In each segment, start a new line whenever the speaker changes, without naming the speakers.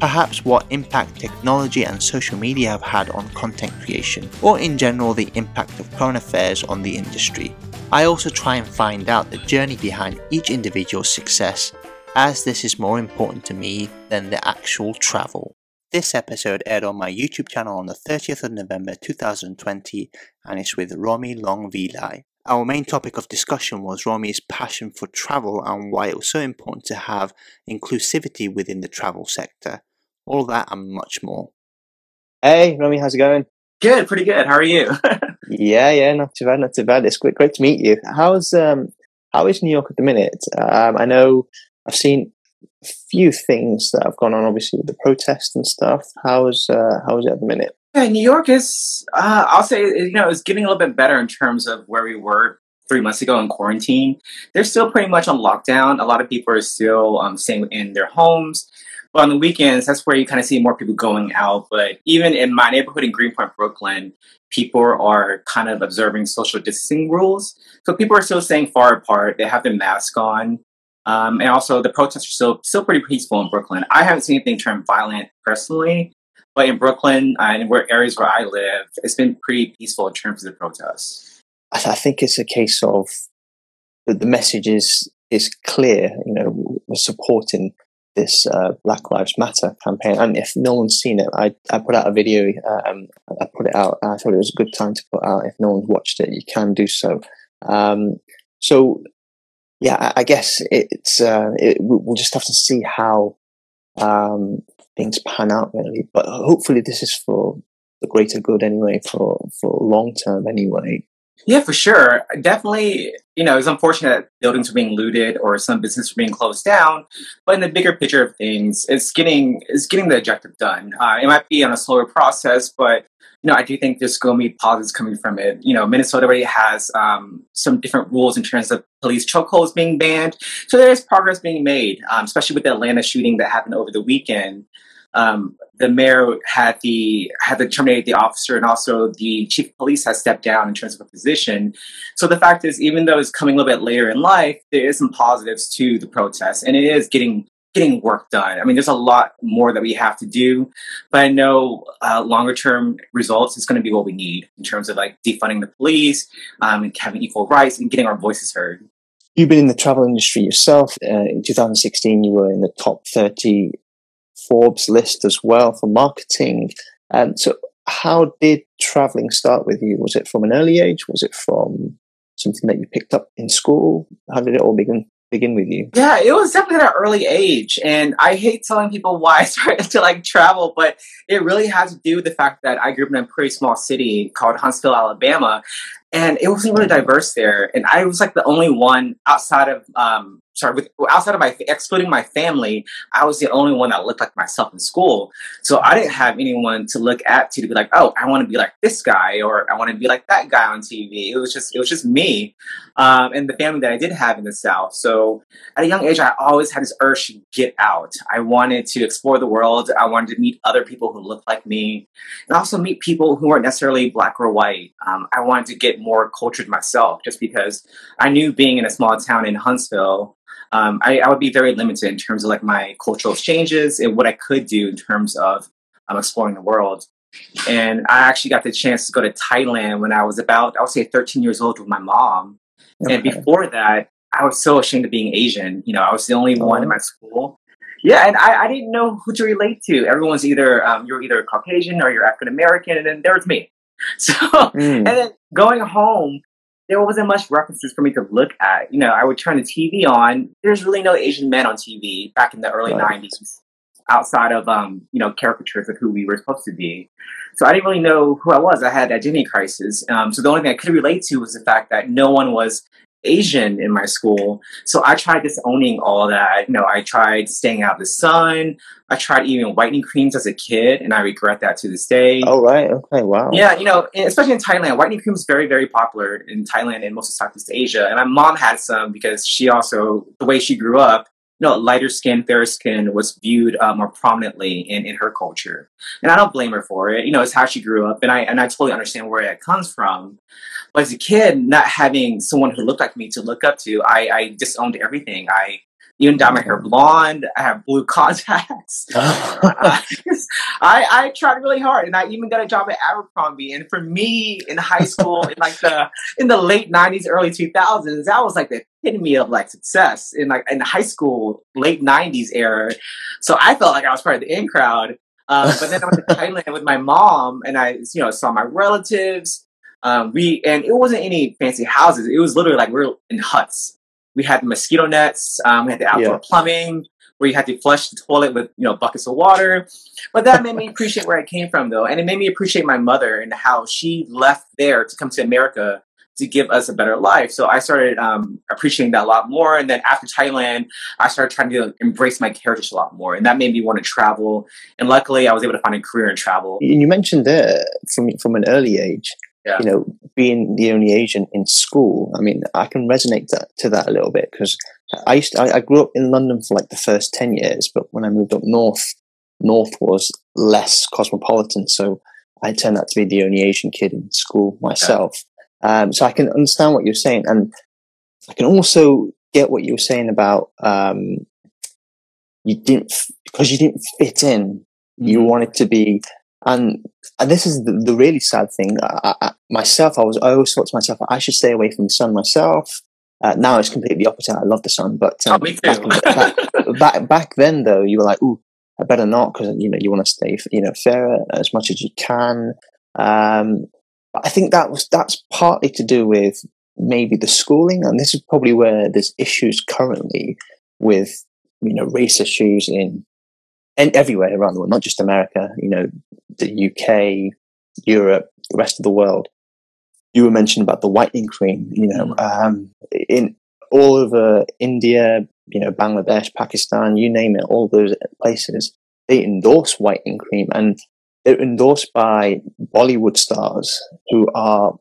perhaps what impact technology and social media have had on content creation, or in general the impact of current affairs on the industry. I also try and find out the journey behind each individual's success, as this is more important to me than the actual travel. This episode aired on my YouTube channel on the 30th of November 2020 and it's with Romy Long. Our main topic of discussion was Romy's passion for travel and why it was so important to have inclusivity within the travel sector. All that and much more.
Hey, Romy, how's it going?
Good, pretty good. How are you?
yeah, yeah, not too bad, not too bad. It's great, great to meet you. How's um, how is New York at the minute? Um, I know I've seen a few things that have gone on, obviously with the protests and stuff. How's uh, how is it at the minute?
Yeah, New York is. Uh, I'll say you know it's getting a little bit better in terms of where we were three months ago in quarantine. They're still pretty much on lockdown. A lot of people are still um, staying in their homes. But on the weekends, that's where you kind of see more people going out. But even in my neighborhood in Greenpoint, Brooklyn, people are kind of observing social distancing rules. So people are still staying far apart. They have their mask on. Um, and also, the protests are still still pretty peaceful in Brooklyn. I haven't seen anything turn violent personally, but in Brooklyn uh, and where areas where I live, it's been pretty peaceful in terms of the protests.
I think it's a case of the, the message is is clear. You know, we're supporting this uh, Black Lives Matter campaign. And if no one's seen it, I, I put out a video. Um, I put it out. I thought it was a good time to put out. If no one's watched it, you can do so. Um, so, yeah, I, I guess it's uh, it, we'll just have to see how um, things pan out, really. But hopefully, this is for the greater good anyway, for for long term anyway.
Yeah, for sure. Definitely, you know, it's unfortunate that buildings are being looted or some businesses are being closed down. But in the bigger picture of things, it's getting it's getting the objective done. Uh, it might be on a slower process, but you know, I do think there's going to be positives coming from it. You know, Minnesota already has um, some different rules in terms of police chokeholds being banned, so there is progress being made, um, especially with the Atlanta shooting that happened over the weekend um, the mayor had the had to terminate the officer, and also the chief of police has stepped down in terms of a position. So the fact is, even though it's coming a little bit later in life, there is some positives to the protest, and it is getting getting work done. I mean, there's a lot more that we have to do, but I know uh, longer term results is going to be what we need in terms of like defunding the police, um, and having equal rights, and getting our voices heard.
You've been in the travel industry yourself. Uh, in 2016, you were in the top 30 Forbes list as well for marketing. Um, so, how did traveling start with you? Was it from an early age? Was it from something that you picked up in school? How did it all begin? begin with you?
Yeah, it was definitely at an early age. And I hate telling people why I started to like travel, but it really has to do with the fact that I grew up in a pretty small city called Huntsville, Alabama. And it wasn't really diverse there. And I was like the only one outside of um, sorry, with, outside of my excluding my family, I was the only one that looked like myself in school. So I didn't have anyone to look at to, to be like, oh, I want to be like this guy or I want to be like that guy on TV. It was just it was just me um, and the family that I did have in the South. So at a young age, I always had this urge to get out. I wanted to explore the world. I wanted to meet other people who looked like me, and also meet people who weren't necessarily black or white. Um, I wanted to get more cultured myself, just because I knew being in a small town in Huntsville um, I, I, would be very limited in terms of like my cultural exchanges and what I could do in terms of um, exploring the world. And I actually got the chance to go to Thailand when I was about, I would say 13 years old with my mom. Okay. And before that, I was so ashamed of being Asian. You know, I was the only oh. one in my school. Yeah, and I, I, didn't know who to relate to. Everyone's either um, you're either Caucasian or you're African American, and then there was me. So, mm. and then going home, there wasn't much references for me to look at. You know, I would turn the TV on. There's really no Asian men on TV back in the early right. 90s outside of, um, you know, caricatures of who we were supposed to be. So I didn't really know who I was. I had identity crisis. Um, so the only thing I could relate to was the fact that no one was Asian in my school. So I tried disowning all that. You know, I tried staying out of the sun. I tried eating whitening creams as a kid, and I regret that to this day.
Oh, right. Okay. Wow.
Yeah, you know, especially in Thailand, whitening cream is very, very popular in Thailand and most of Southeast Asia. And my mom had some because she also, the way she grew up, you know, lighter skin, fairer skin was viewed uh, more prominently in, in her culture. And I don't blame her for it. You know, it's how she grew up, and I and I totally understand where it comes from. As a kid, not having someone who looked like me to look up to, I, I disowned everything. I even dyed my hair blonde. I have blue contacts. I, I tried really hard, and I even got a job at Abercrombie. And for me, in high school, in like the in the late '90s, early 2000s, that was like the epitome of like success in like in high school, late '90s era. So I felt like I was part of the in crowd. Um, but then I went to Thailand with my mom, and I, you know, saw my relatives. Um, we and it wasn't any fancy houses. It was literally like we are in huts. We had the mosquito nets. Um, we had the outdoor yeah. plumbing where you had to flush the toilet with you know buckets of water. But that made me appreciate where I came from, though, and it made me appreciate my mother and how she left there to come to America to give us a better life. So I started um, appreciating that a lot more. And then after Thailand, I started trying to embrace my heritage a lot more, and that made me want to travel. And luckily, I was able to find a career in travel.
And you mentioned there from from an early age yeah. you know, being the only Asian in school, I mean, I can resonate that, to that a little bit because I used to, I, I, grew up in London for like the first 10 years, but when I moved up north, north was less cosmopolitan. So I turned out to be the only Asian kid in school myself. Yeah. Um, so I can understand what you're saying. And I can also get what you were saying about, um, you didn't, because you didn't fit in, mm-hmm. you wanted to be and and this is the, the really sad thing. I, I, myself, I was I always thought to myself, I should stay away from the sun myself. Uh, now it's completely opposite. I love the sun, but
um, oh, too.
back, back, back then though, you were like, "Ooh, I better not," because you know you want to stay, you know, fairer as much as you can. Um, I think that was that's partly to do with maybe the schooling, and this is probably where there's issues currently with you know race issues in and everywhere around the world, not just America, you know, the UK, Europe, the rest of the world. You were mentioning about the whitening cream, you know, um, in all over India, you know, Bangladesh, Pakistan, you name it, all those places, they endorse whitening cream and they're endorsed by Bollywood stars who are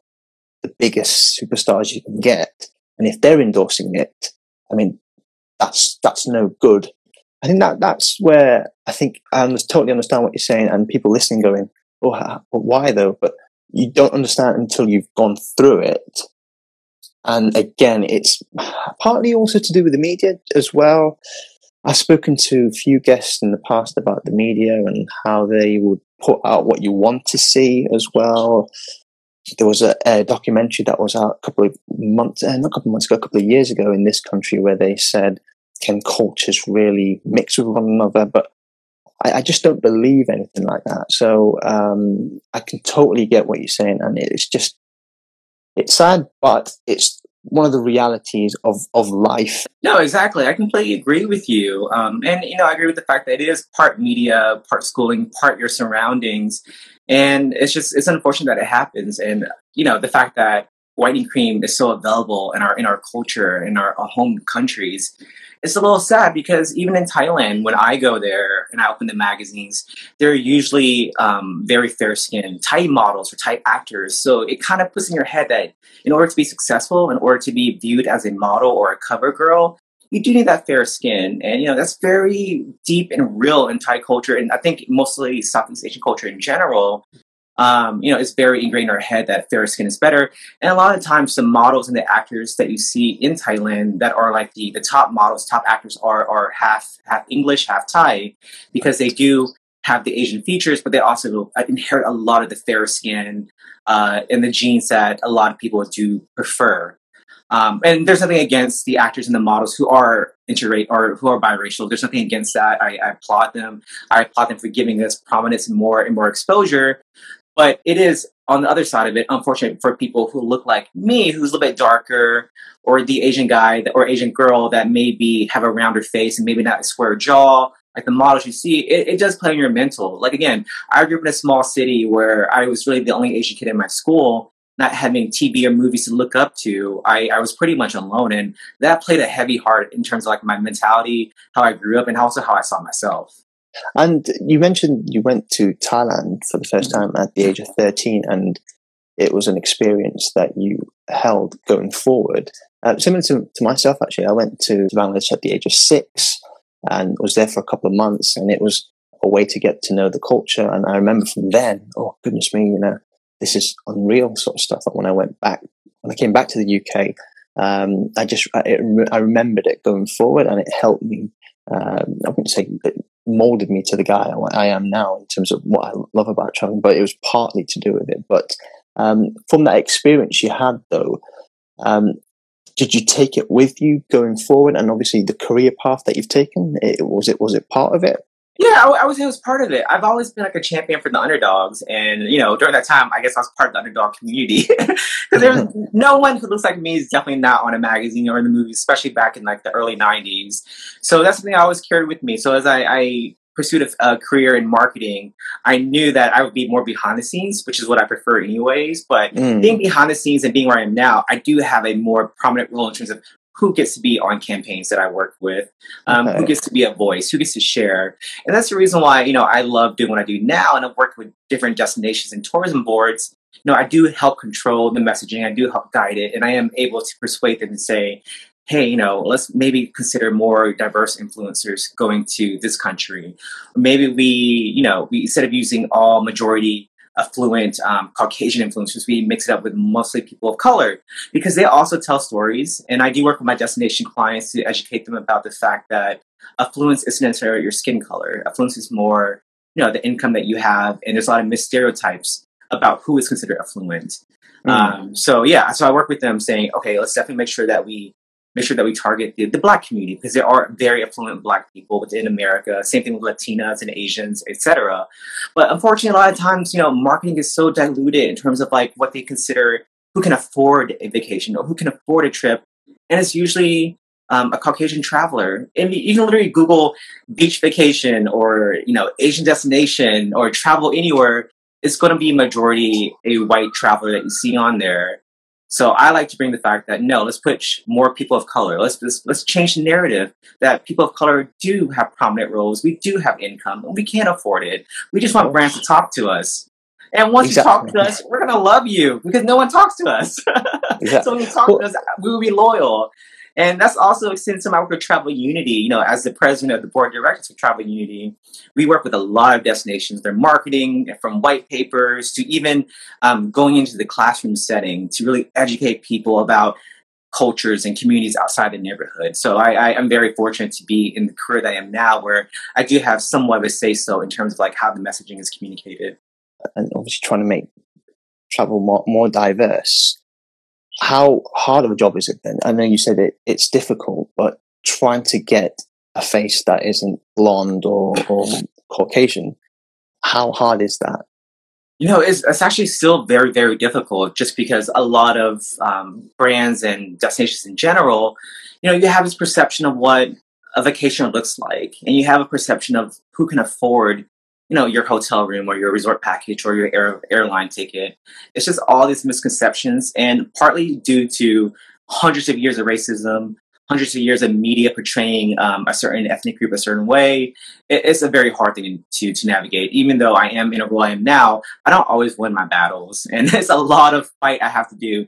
the biggest superstars you can get. And if they're endorsing it, I mean, that's, that's no good I think that that's where I think I totally understand what you're saying, and people listening going, "Oh, why though?" But you don't understand until you've gone through it. And again, it's partly also to do with the media as well. I've spoken to a few guests in the past about the media and how they would put out what you want to see as well. There was a, a documentary that was out a couple of months, uh, not a couple of months ago, a couple of years ago in this country where they said can cultures really mix with one another? But I, I just don't believe anything like that. So um, I can totally get what you're saying, and it's just it's sad, but it's one of the realities of, of life.
No, exactly. I completely agree with you. Um, and, you know, I agree with the fact that it is part media, part schooling, part your surroundings. And it's just, it's unfortunate that it happens. And, you know, the fact that whitening cream is so available in our in our culture in our, our, home countries it's a little sad because even in thailand when i go there and i open the magazines they're usually um, very fair skinned thai models or thai actors. So it kind of puts in your head that in order to be successful in order to be viewed as a model or a cover girl you do need that fair skin. And you know that's very deep and real in thai culture and i think mostly southeast asian culture in general um, you know, it's very ingrained in our head that fair skin is better. And a lot of times, the models and the actors that you see in Thailand that are like the, the top models, top actors are are half half English, half Thai, because they do have the Asian features, but they also inherit a lot of the fair skin uh, and the genes that a lot of people do prefer. Um, and there's nothing against the actors and the models who are interracial or who are biracial. There's nothing against that. I, I applaud them. I applaud them for giving us prominence and more and more exposure. But it is on the other side of it, unfortunate for people who look like me, who's a little bit darker, or the Asian guy or Asian girl that maybe have a rounder face and maybe not a square jaw, like the models you see, it, it does play on your mental. Like again, I grew up in a small city where I was really the only Asian kid in my school. not having TV or movies to look up to, I, I was pretty much alone. And that played a heavy heart in terms of like my mentality, how I grew up, and also how I saw myself.
And you mentioned you went to Thailand for the first time at the age of 13, and it was an experience that you held going forward. Uh, similar to, to myself, actually, I went to Bangladesh at the age of six and was there for a couple of months, and it was a way to get to know the culture. And I remember from then, oh goodness me, you know, this is unreal sort of stuff. And when I went back, when I came back to the UK, um, I just I, it, I, remembered it going forward, and it helped me. Um, I wouldn't say it molded me to the guy I am now in terms of what I love about traveling, but it was partly to do with it. But um, from that experience you had, though, um, did you take it with you going forward? And obviously, the career path that you've taken, it, was it was it part of it?
Yeah, I, I was. It was part of it. I've always been like a champion for the underdogs, and you know, during that time, I guess I was part of the underdog community because there's no one who looks like me is definitely not on a magazine or in the movies, especially back in like the early '90s. So that's something I always carried with me. So as I, I pursued a, a, career in marketing, I knew that I would be more behind the scenes, which is what I prefer anyways. But mm. being behind the scenes and being where I am now, I do have a more prominent role in terms of who gets to be on campaigns that I work with, um, okay. who gets to be a voice, who gets to share. And that's the reason why, you know, I love doing what I do now and I've worked with different destinations and tourism boards. You know, I do help control the messaging, I do help guide it, and I am able to persuade them to say, hey, you know, let's maybe consider more diverse influencers going to this country. Maybe we, you know, we instead of using all majority affluent um, Caucasian influencers, we mix it up with mostly people of color because they also tell stories. And I do work with my destination clients to educate them about the fact that affluence isn't necessarily your skin color. Affluence is more, you know, the income that you have. And there's a lot of misstereotypes about who is considered affluent. Mm. Um, so yeah, so I work with them saying, okay, let's definitely make sure that we make sure that we target the, the black community because there are very affluent black people within America. Same thing with Latinas and Asians, etc. But unfortunately, a lot of times, you know, marketing is so diluted in terms of like what they consider who can afford a vacation or who can afford a trip, and it's usually um, a Caucasian traveler. And you can literally Google beach vacation or you know Asian destination or travel anywhere. It's going to be majority a white traveler that you see on there. So I like to bring the fact that no, let's put more people of color. Let's, let's let's change the narrative that people of color do have prominent roles. We do have income, and we can't afford it. We just want brands to talk to us. And once exactly. you talk to us, we're gonna love you because no one talks to us. exactly. so when you talk well, to us, we will be loyal. And that's also extends to my work with Travel Unity. You know, as the president of the board of directors of Travel Unity, we work with a lot of destinations. Their marketing, from white papers to even um, going into the classroom setting to really educate people about cultures and communities outside the neighborhood. So I, I, am very fortunate to be in the career that I am now, where I do have somewhat of a say so in terms of like how the messaging is communicated.
And obviously trying to make travel more, more diverse how hard of a job is it then? I know you said it, it's difficult, but trying to get a face that isn't blonde or, or Caucasian, how hard is that?
You know, it's, it's actually still very, very difficult just because a lot of um, brands and destinations in general, you know, you have this perception of what a vacation looks like, and you have a perception of who can afford you know your hotel room or your resort package or your air, airline ticket. It's just all these misconceptions and partly due to hundreds of years of racism hundreds of years of media portraying um, a certain ethnic group a certain way. It, it's a very hard thing to, to navigate. Even though i am in a role i am now i don't always win my battles. And it's a lot of fight i have to do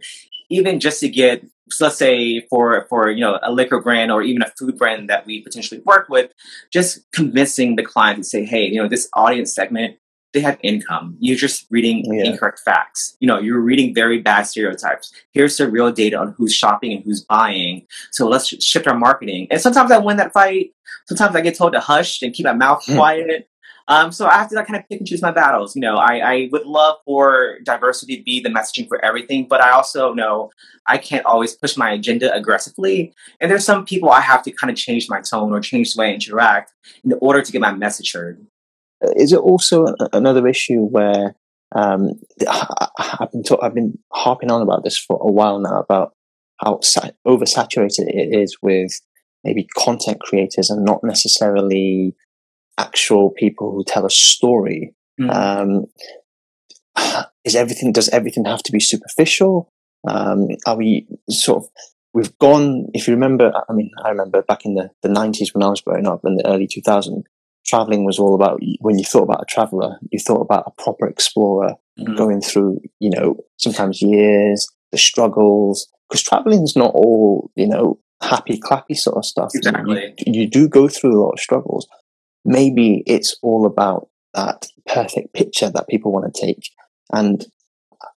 even just to get so let's say for for you know a liquor brand or even a food brand that we potentially work with just convincing the client to say hey you know this audience segment they have income. You're just reading yeah. incorrect facts. You know you're reading very bad stereotypes. Here's the real data on who's shopping and who's buying. So let's shift our marketing. And sometimes i win that fight. Sometimes i get told to hush and keep my mouth hmm. quiet um, so I have to like, kind of pick and choose my battles. You know, I, I would love for diversity to be the messaging for everything, but I also know I can't always push my agenda aggressively. And there's some people I have to kind of change my tone or change the way I interact in order to get my message heard.
Uh, is it also another issue where um, I've been I've been harping on about this for a while now about how sa- oversaturated it is with maybe content creators and not necessarily actual people who tell a story. Mm. Um, is everything does everything have to be superficial? Um, are we sort of we've gone? If you remember, I mean, I remember back in the the nineties when I was growing up in the early 2000s, traveling was all about when you thought about a traveler, you thought about a proper explorer mm-hmm. going through, you know, sometimes years, the struggles, because traveling is not all, you know, happy clappy sort of stuff.
Exactly.
You, you do go through a lot of struggles. Maybe it's all about that perfect picture that people want to take. And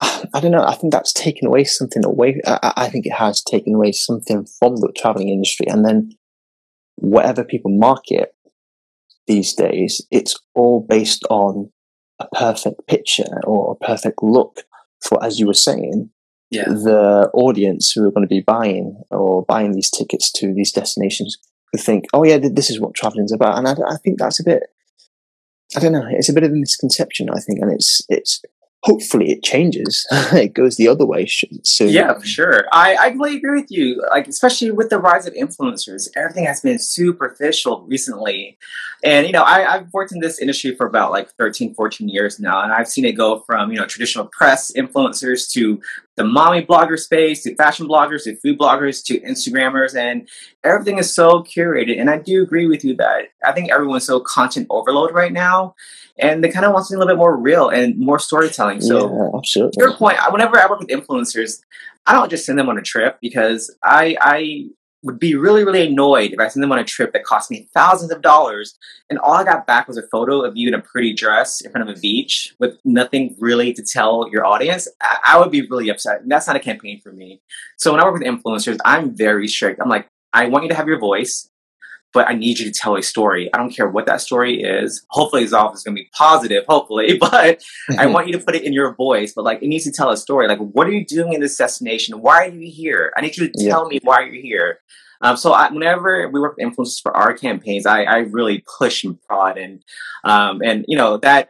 I don't know. I think that's taken away something away. I, I think it has taken away something from the traveling industry. And then whatever people market these days, it's all based on a perfect picture or a perfect look for, as you were saying,
yeah.
the audience who are going to be buying or buying these tickets to these destinations think, oh yeah, this is what traveling's about. And I, I think that's a bit, I don't know, it's a bit of a misconception, I think. And it's, it's, hopefully it changes. it goes the other way soon.
Yeah, for sure. I, I completely agree with you. Like, especially with the rise of influencers, everything has been superficial recently. And, you know, I, I've worked in this industry for about like 13, 14 years now. And I've seen it go from, you know, traditional press influencers to the mommy blogger space to fashion bloggers to food bloggers to Instagrammers. And everything is so curated. And I do agree with you that I think everyone's so content overload right now and they kind of want something a little bit more real and more storytelling. So,
yeah, absolutely.
your point, whenever I work with influencers, I don't just send them on a trip because I I would be really really annoyed if I send them on a trip that cost me thousands of dollars and all I got back was a photo of you in a pretty dress in front of a beach with nothing really to tell your audience. I, I would be really upset. And that's not a campaign for me. So when I work with influencers, I'm very strict. I'm like, I want you to have your voice but I need you to tell a story. I don't care what that story is. Hopefully, office is going to be positive, hopefully, but I want you to put it in your voice. But like, it needs to tell a story. Like, what are you doing in this destination? Why are you here? I need you to tell yeah. me why you're here. Um, so I, whenever we work with influencers for our campaigns, I, I really push and prod and um, and you know that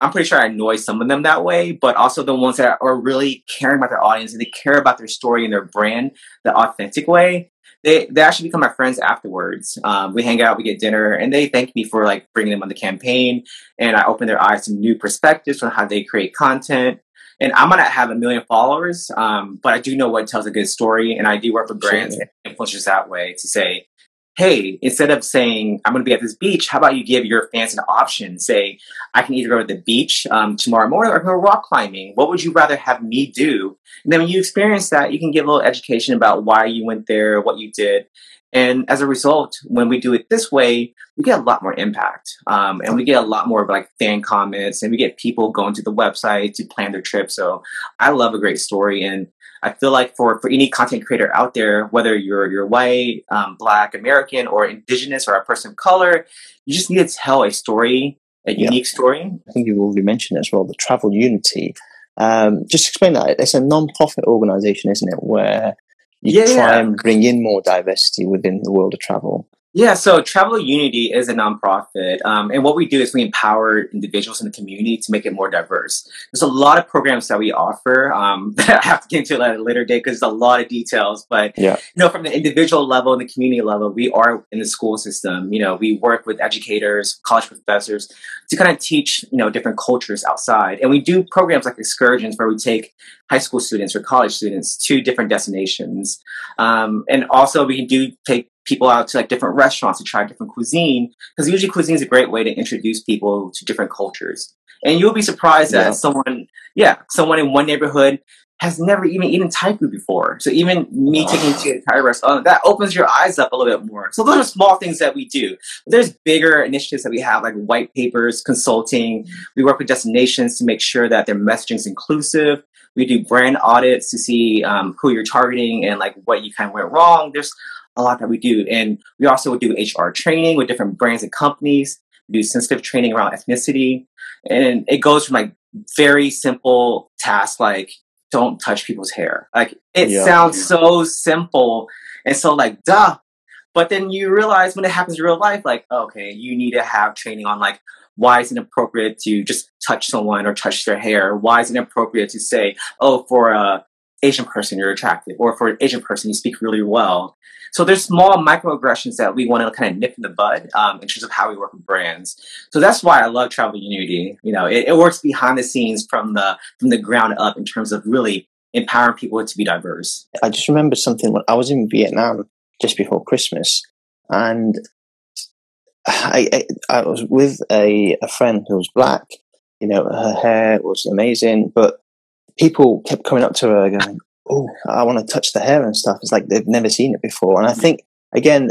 I'm pretty sure I annoy some of them that way, but also the ones that are really caring about their audience and they care about their story and their brand the authentic way they they actually become my friends afterwards. Um, we hang out, we get dinner, and they thank me for like bringing them on the campaign, and I open their eyes to new perspectives on how they create content. And I'm gonna have a million followers, um, but I do know what tells a good story, and I do work with brands sure. and influencers that way to say, hey, instead of saying, I'm going to be at this beach, how about you give your fans an option? Say, I can either go to the beach um, tomorrow morning or go rock climbing. What would you rather have me do? And then when you experience that, you can give a little education about why you went there, what you did. And as a result, when we do it this way, we get a lot more impact. Um, and we get a lot more like fan comments and we get people going to the website to plan their trip. So I love a great story. And I feel like for, for any content creator out there, whether you're you're white, um, black, American, or indigenous, or a person of color, you just need to tell a story, a unique story.
I think you've already mentioned as well the Travel Unity. Um, just explain that it's a non-profit organization, isn't it? Where you yeah, try yeah. and bring in more diversity within the world of travel.
Yeah, so Travel Unity is a nonprofit. Um, and what we do is we empower individuals in the community to make it more diverse. There's a lot of programs that we offer um, that I have to get into at a later date because there's a lot of details. But,
yeah.
you know, from the individual level and the community level, we are in the school system. You know, we work with educators, college professors to kind of teach, you know, different cultures outside. And we do programs like excursions where we take high school students or college students to different destinations. Um, and also we do take people out to like different restaurants to try different cuisine because usually cuisine is a great way to introduce people to different cultures. And you'll be surprised yeah. that someone, yeah, someone in one neighborhood has never even eaten Thai food before. So even me taking to a Thai restaurant, that opens your eyes up a little bit more. So those are small things that we do. But there's bigger initiatives that we have, like white papers, consulting. We work with destinations to make sure that their messaging is inclusive. We do brand audits to see um, who you're targeting and like what you kind of went wrong. There's a lot that we do. And we also do HR training with different brands and companies. We do sensitive training around ethnicity. And it goes from like very simple tasks like don't touch people's hair. Like it yeah. sounds so simple and so like duh. But then you realize when it happens in real life, like, okay, you need to have training on like why is it appropriate to just touch someone or touch their hair? Why is it appropriate to say, oh, for a Asian person, you're attractive, or for an Asian person, you speak really well. So there's small microaggressions that we want to kind of nip in the bud um, in terms of how we work with brands. So that's why I love Travel Unity. You know, it, it works behind the scenes from the from the ground up in terms of really empowering people to be diverse.
I just remember something when I was in Vietnam just before Christmas, and I, I, I was with a, a friend who was black. You know, her hair was amazing, but people kept coming up to her going, "Oh, I want to touch the hair and stuff." It's like they've never seen it before, and I think again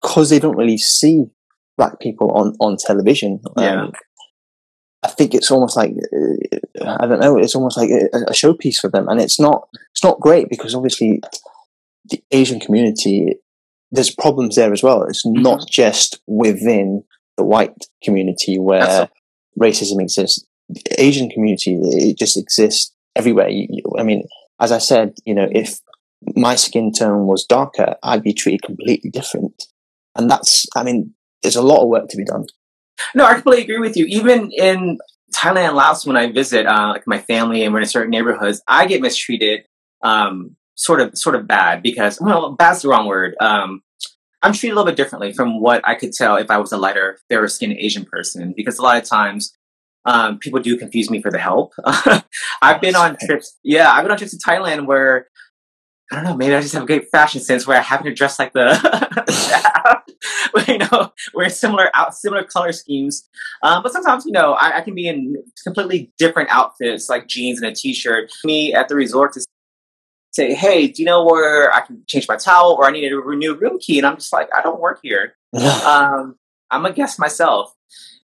because uh, they don't really see black people on on television.
Yeah. Um,
I think it's almost like uh, I don't know. It's almost like a, a showpiece for them, and it's not. It's not great because obviously the Asian community there's problems there as well. It's mm-hmm. not just within the white community where racism exists. The Asian community it just exists everywhere. I mean, as I said, you know, if my skin tone was darker, I'd be treated completely different, and that's. I mean, there's a lot of work to be done.
No, I completely agree with you. Even in Thailand Laos, when I visit, uh, like my family and we're in certain neighborhoods, I get mistreated, um, sort of, sort of bad because, well, bad's the wrong word. Um, I'm treated a little bit differently from what I could tell if I was a lighter, fairer skinned Asian person because a lot of times um, people do confuse me for the help. I've been on trips, yeah, I've been on trips to Thailand where I don't know, maybe I just have a great fashion sense where I happen to dress like the you know, wear similar out similar color schemes. Um, but sometimes, you know, I, I, can be in completely different outfits, like jeans and a t-shirt. Me at the resort to say, "Hey, do you know where I can change my towel, or I need a renew room key?" And I'm just like, "I don't work here. um, I'm a guest myself."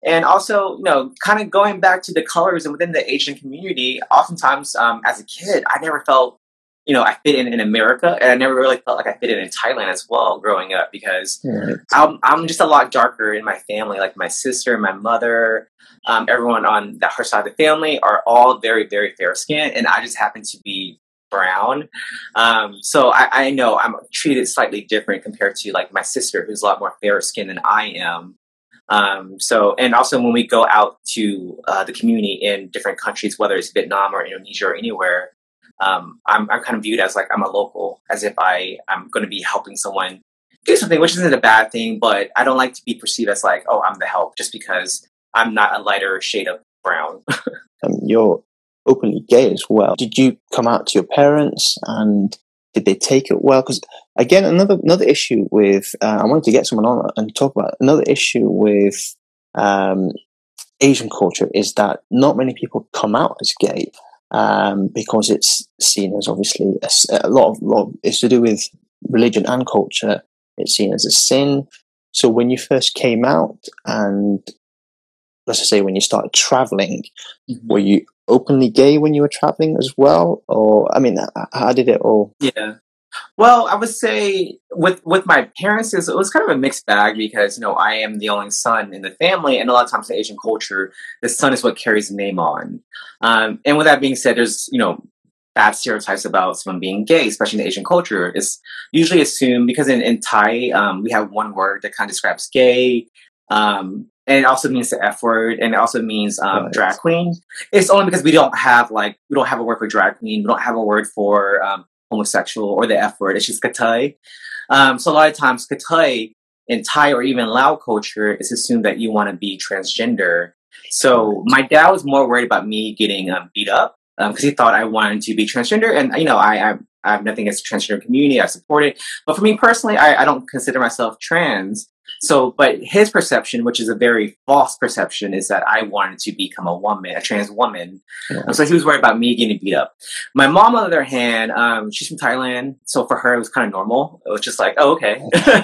And also, you know, kind of going back to the colors and within the Asian community, oftentimes um, as a kid, I never felt you know, I fit in in America, and I never really felt like I fit in in Thailand as well growing up because right. I'm, I'm just a lot darker in my family. Like my sister, my mother, um, everyone on that her side of the family are all very, very fair skinned, and I just happen to be brown. Um, so I, I, know I'm treated slightly different compared to like my sister, who's a lot more fair skinned than I am. Um, so, and also when we go out to uh, the community in different countries, whether it's Vietnam or Indonesia or anywhere, um, I'm, I'm kind of viewed as like I'm a local, as if I I'm going to be helping someone do something, which isn't a bad thing. But I don't like to be perceived as like, oh, I'm the help, just because I'm not a lighter shade of brown.
um, you're openly gay as well. Did you come out to your parents and did they take it well? Because again, another another issue with uh, I wanted to get someone on and talk about another issue with um, Asian culture is that not many people come out as gay um, because it's seen as obviously a, a lot of lot it's to do with religion and culture. It's seen as a sin. So when you first came out, and let's just say when you started traveling, mm-hmm. were you openly gay when you were traveling as well, or I mean, how did it all?
Yeah. Well, I would say with with my parents, it was kind of a mixed bag because you know I am the only son in the family, and a lot of times in Asian culture, the son is what carries the name on. Um, and with that being said, there's you know bad stereotypes about someone being gay, especially in the Asian culture. It's usually assumed because in, in Thai um, we have one word that kind of describes gay. Um, and it also means the F word, and it also means um, right. drag queen. It's only because we don't have like we don't have a word for drag queen. We don't have a word for um, homosexual or the F word. It's just kathoey. Um, so a lot of times kathoey in Thai or even Lao culture, it's assumed that you want to be transgender. So my dad was more worried about me getting um, beat up because um, he thought I wanted to be transgender, and you know I, I, I have nothing against the transgender community. I support it, but for me personally, I, I don't consider myself trans. So, but his perception, which is a very false perception, is that I wanted to become a woman, a trans woman. Yeah. So he was worried about me getting beat up. My mom, on the other hand, um, she's from Thailand, so for her it was kind of normal. It was just like, oh, okay, because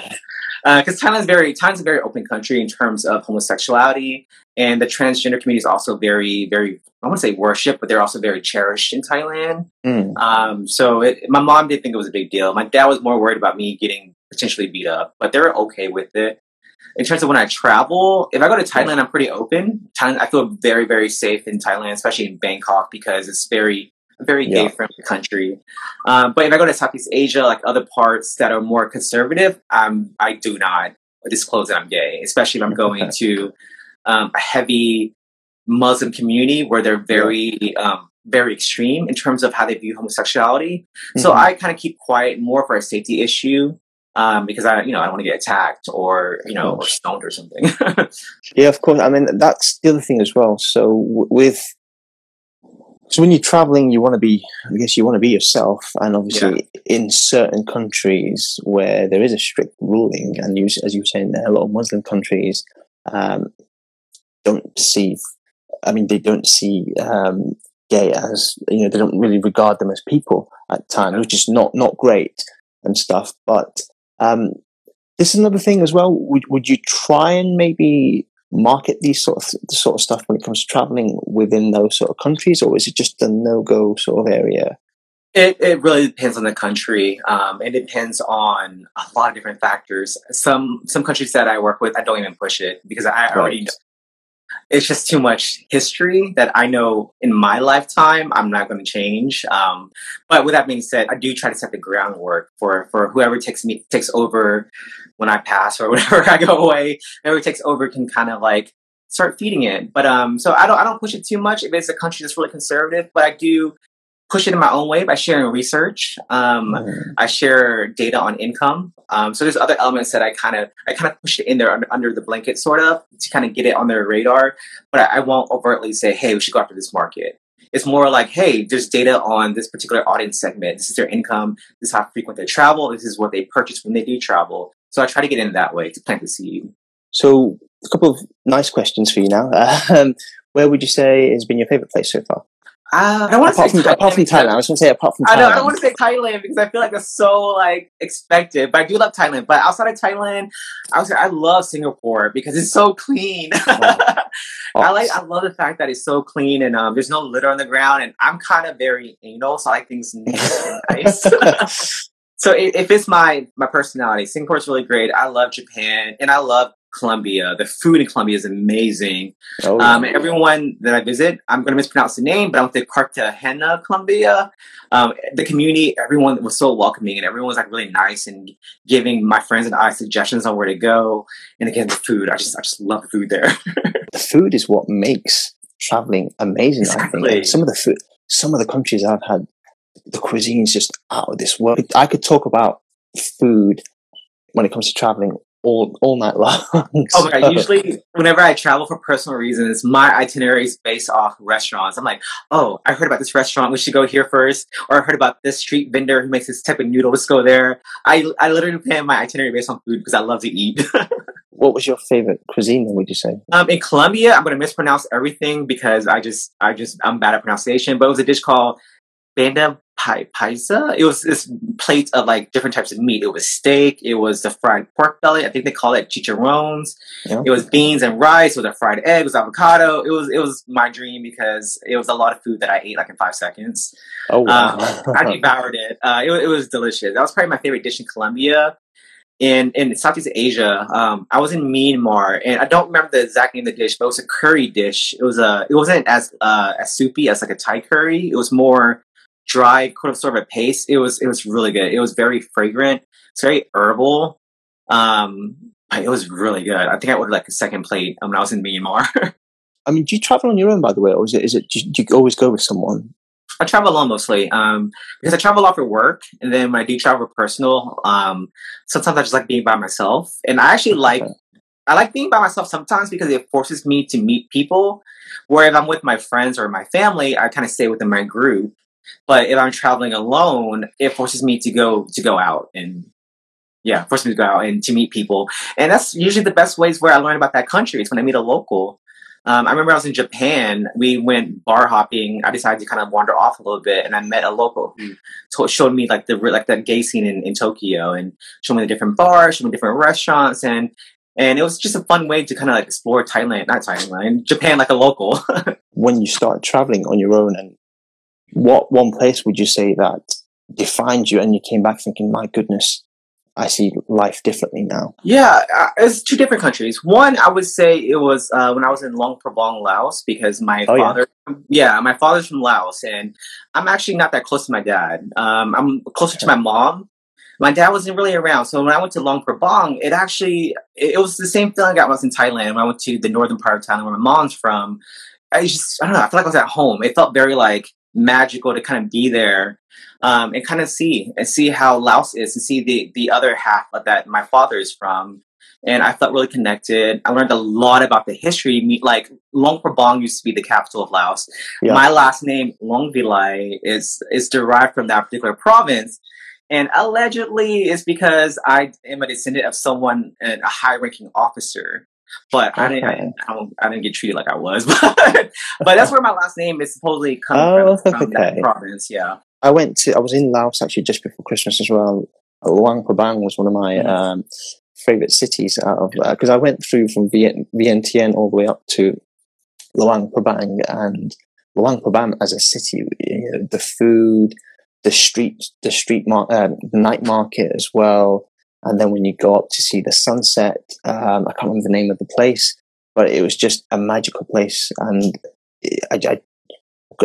uh, Thailand is very Thailand's a very open country in terms of homosexuality, and the transgender community is also very, very I want to say worship, but they're also very cherished in Thailand. Mm. Um, so it, my mom didn't think it was a big deal. My dad was more worried about me getting potentially beat up, but they're okay with it. In terms of when I travel, if I go to Thailand, I'm pretty open. Thailand, I feel very, very safe in Thailand, especially in Bangkok, because it's very, very yeah. gay friendly country. Um, but if I go to Southeast Asia, like other parts that are more conservative, um, I do not disclose that I'm gay, especially if I'm going to um, a heavy Muslim community where they're very um, very extreme in terms of how they view homosexuality. So
Mhm.
I kind of keep quiet more for a safety issue. Um, because I, you know, I don't want to get attacked or, you know, or stoned or something.
Yeah, of course. I mean, that's the other thing as well. So w- with so when you're traveling, you want to be, I guess, you want to be yourself. And obviously, in certain countries where there is a strict ruling, and you, as you were saying, there, a lot of Muslim countries um, don't see. I mean, they don't see um, gay as you know, they don't really regard them as people at times, which is not not great and stuff. But um, this is another thing as well. Would would you try and maybe market these sort of the sort of stuff when it comes to traveling within those sort of countries, or is it just a no go sort of area?
It it really depends on the country. Um, it depends on a lot of different factors. Some some countries that I work with, I don't even push it because I already
Right.
know. It's just too much history that I know in my lifetime I'm not going to change. Um, but with that being said, I do try to set the groundwork for for whoever takes me takes over when I pass or whenever I go away. Whoever takes over can kind of like start feeding it. But um, so I don't I don't push it too much if it's a country that's really conservative. But I do push it in my own way by sharing research. Um,
Mm.
I share data on income. Um, so there's other elements that I kind of I kind of push it in there under, under the blanket, sort of, to kind of get it on their radar. But I, I won't overtly say, "Hey, we should go after this market." It's more like, "Hey, there's data on this particular audience segment. This is their income. This is how frequent they travel. This is what they purchase when they do travel." So I try to get in that way to plant the seed.
So, a couple of nice questions for you now. Um, where would you say has been your favorite place so far?
Uh, I don't want to
Apart
say
from, apart from Thailand, I was going to say apart from Thailand.
I know I don't want to say Thailand because I feel like that's so like expected, but I do love Thailand. But outside of Thailand, I say I love Singapore because it's so clean. I like I love the fact that it's so clean and um, there's no litter on the ground, and I'm kind of very anal, so I like things neat and nice. so i- if it's my my personality, Singapore's really great. I love Japan and I love Colombia. The food in Colombia is amazing.
Oh,
Um, everyone that I visit, I'm going to mispronounce the name, but I went to Cartagena, Colombia. Um, the community, everyone was so welcoming, and everyone was like really nice and giving my friends and I suggestions on where to go. And again, the food, I just, I just love the food there.
the food is what makes traveling amazing. I think
Exactly.
Some of the food, some of the countries I've had, the cuisine is just out of this world. I could talk about food when it comes to traveling all all night long.
Oh my
So-
god! Usually, whenever I travel for personal reasons, my itinerary is based off restaurants. I'm like, oh, I heard about this restaurant. We should go here first. Or I heard about this street vendor who makes this type of noodle. Let's go there. I I literally plan my itinerary based on food because I love to eat.
what was your favorite cuisine? Would you say?
um, in Colombia, I'm gonna mispronounce everything because I just I just I'm bad at pronunciation. But it was a dish called banda pai- paisa. It was this plate of like different types of meat. It was steak. It was the fried pork belly. I think they call it chicharrones.
Yeah.
It was beans and rice. It was a fried egg. It was avocado. It was it was my dream because it was a lot of food that I ate like in five seconds.
Oh wow!
Um, I devoured it. Uh, it. It was delicious. That was probably my favorite dish in Colombia. In in Southeast Asia, um, I was in Myanmar, and I don't remember the exact name of the dish, but it was a curry dish. It was a. It wasn't as uh, as soupy as like a Thai curry. It was more dry, kind of sort of a paste. It was it was really good. It was very fragrant. It's very herbal. Um, but it was really good. I think I ordered like a second plate when I was in Myanmar.
I mean, do you travel on your own, by the way, or is it is it do you, do you always go with someone?
I travel alone mostly um, because I travel a lot for work, and then when I do travel personal, um, sometimes I just like being by myself. And I actually like
Okay.
I like being by myself sometimes because it forces me to meet people. Where if I'm with my friends or my family, I kind of stay within my group. But if I'm traveling alone, it forces me to go to go out and yeah, forces me to go out and to meet people. And that's usually the best ways where I learn about that country. It's when I meet a local. Um, I remember I was in Japan. We went bar hopping. I decided to kind of wander off a little bit, and I met a local who showed me like the like the gay scene in, in Tokyo, and showed me the different bars, showed me different restaurants, and and it was just a fun way to kind of like explore Thailand, not Thailand, Japan like a local.
When you start traveling on your own, and what one place would you say that defined you, and you came back thinking, "My goodness, I see life differently now."
Yeah, uh, it's two different countries. One, I would say it was uh, when I was in Luang Prabang, Laos, because my
Oh,
father, yeah. my father's from Laos, and I'm actually not that close to my dad. Um, I'm closer to my mom. My dad wasn't really around, so when I went to Luang Prabang, it actually it, it was the same feeling I got when I was in Thailand. When I went to the northern part of Thailand, where my mom's from, I just I don't know. I felt like I was at home. It felt very like magical to kind of be there um, and kind of see and see how Laos is and see the the other half of that my father is from. And I felt really connected. I learned a lot about the history. Like Luang Prabang used to be the capital of Laos.
Yeah.
My last name Luang Vilai is is derived from that particular province. And allegedly, it's because I am a descendant of someone, a high-ranking officer. But I didn't, I, I, don't, I didn't get treated like I was. But, but that's where my last name is supposedly coming
Oh,
from, from that province. Yeah.
I went to. I was in Laos actually just before Christmas as well. Luang Prabang was one of my
Mm.
um, favorite cities out of because I went through from Vien- Vientiane all the way up to Luang Prabang and Luang Prabang as a city. You know, the food, the street, the street mar- um, night market as well. And then when you go up to see the sunset, um, I can't remember the name of the place, but it was just a magical place, and I, I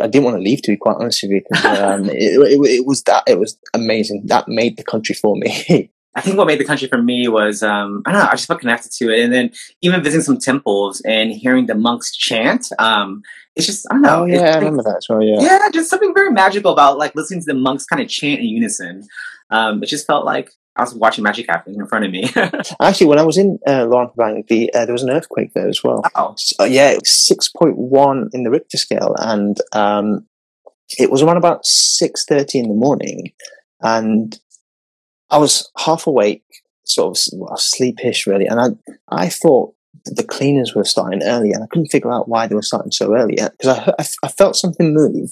I didn't want to leave, to be quite honest with you. um, it, it, it was that it was amazing. That made the country for me.
I think what made the country for me was um, I don't know I just felt connected to it, and then even visiting some temples and hearing the monks chant. Um, it's just I don't know.
oh yeah, I remember that as well. Yeah.
yeah, just something very magical about like listening to the monks kind of chant in unison. Um, it just felt like I was watching magic happen in front of me.
Actually, when I was in uh, Prabang, the uh, there was an earthquake there as well.
oh,
So, yeah, six point one in the Richter scale, and um, it was around about six thirty in the morning, and I was half awake, sort of well, sleepish, really, and I I thought the cleaners were starting early, and I couldn't figure out why they were starting so early because I, I I felt something move.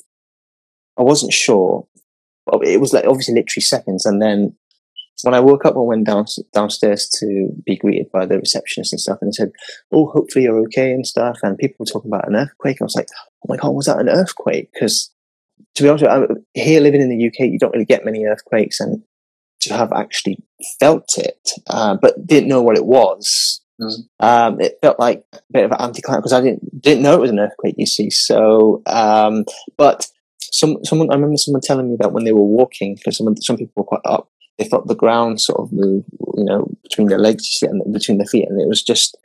I wasn't sure. It was like obviously literally seconds, and then when I woke up, I went down downstairs to be greeted by the receptionist and stuff, and they said, "Oh, hopefully you're okay and stuff." And people were talking about an earthquake. I was like, "Oh my god, was that an earthquake?" Because to be honest, with you, I- here living in the UK, you don't really get many earthquakes, and to have actually felt it, uh, but didn't know what it was.
Mhm.
Um, it felt like a bit of an anticlimax because I didn't didn't know it was an earthquake. You see, so um, but some someone I remember someone telling me that when they were walking, because some some people were quite up, they felt the ground sort of move, you know, between their legs and between their feet, and it was just.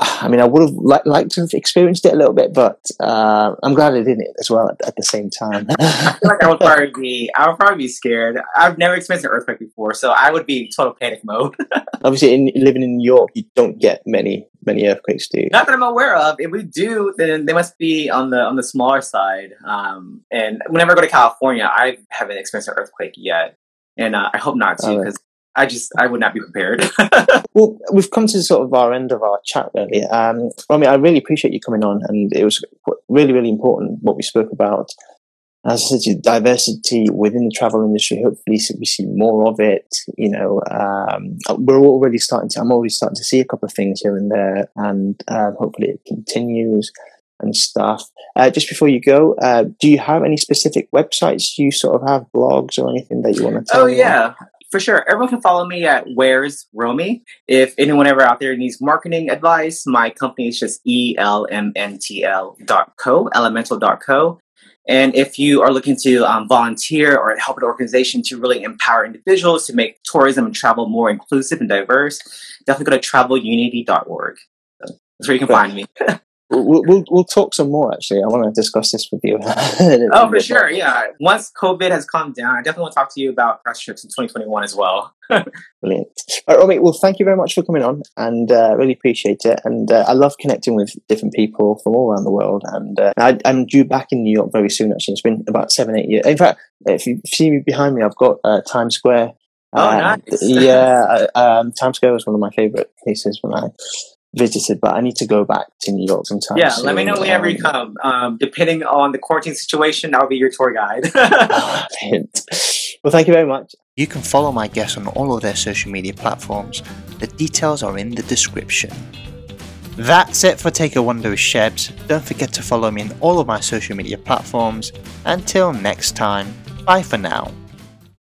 I mean, I would have li- liked to have experienced it a little bit, but uh, I'm glad I didn't as well at, at the same time.
I feel like I would probably be I would probably be scared. I've never experienced an earthquake before, so I would be in total panic mode.
Obviously, in living in New York, you don't get many many earthquakes, do you?
Not that I'm aware of. If we do, then they must be on the on the smaller side. Um, and whenever I go to California, I haven't experienced an earthquake yet, and uh, I hope not to because I just I would not be prepared.
Well, we've come to sort of our end of our chat, really. Um, I mean, I really appreciate you coming on, and it was really, really important what we spoke about. As I said, diversity within the travel industry. Hopefully, we see more of it. You know, um, we're already starting to. I'm already starting to see a couple of things here and there, and um, hopefully, it continues and stuff. Uh, just before you go, uh, do you have any specific websites? Do you sort of have blogs or anything that you want to tell
oh yeah, for sure. Everyone can follow me at Where's Romy. If anyone ever out there needs marketing advice, my company is just E elmntl dot co, elemental dot co. And if you are looking to um, volunteer or help an organization to really empower individuals to make tourism and travel more inclusive and diverse, definitely go to travelunity.org. That's where you can find me.
We'll, we'll we'll talk some more. Actually, I want to discuss this with you.
Oh, for sure. Yeah. Once COVID has calmed down, I definitely want to talk to you about press trips in 2021 as well.
Brilliant. All right, Romy, well, thank you very much for coming on, and uh, really appreciate it. And uh, I love connecting with different people from all around the world. And uh, I, I'm due back in New York very soon. Actually, it's been about seven, eight years. In fact, if you see me behind me, I've got uh, Times Square.
Oh,
Uh,
nice.
yeah, um, Times Square was one of my favorite places when I visited, but I need to go back to New York sometime.
Yeah, let me know whenever you
Um,
come. Um, depending on the quarantine situation, I'll be your tour guide.
Brilliant. Well, thank you very much.
You can follow my guests on all of their social media platforms. The details are in the description. That's it for Take a Wander with Shebs. Don't forget to follow me on all of my social media platforms. Until next time, bye for now.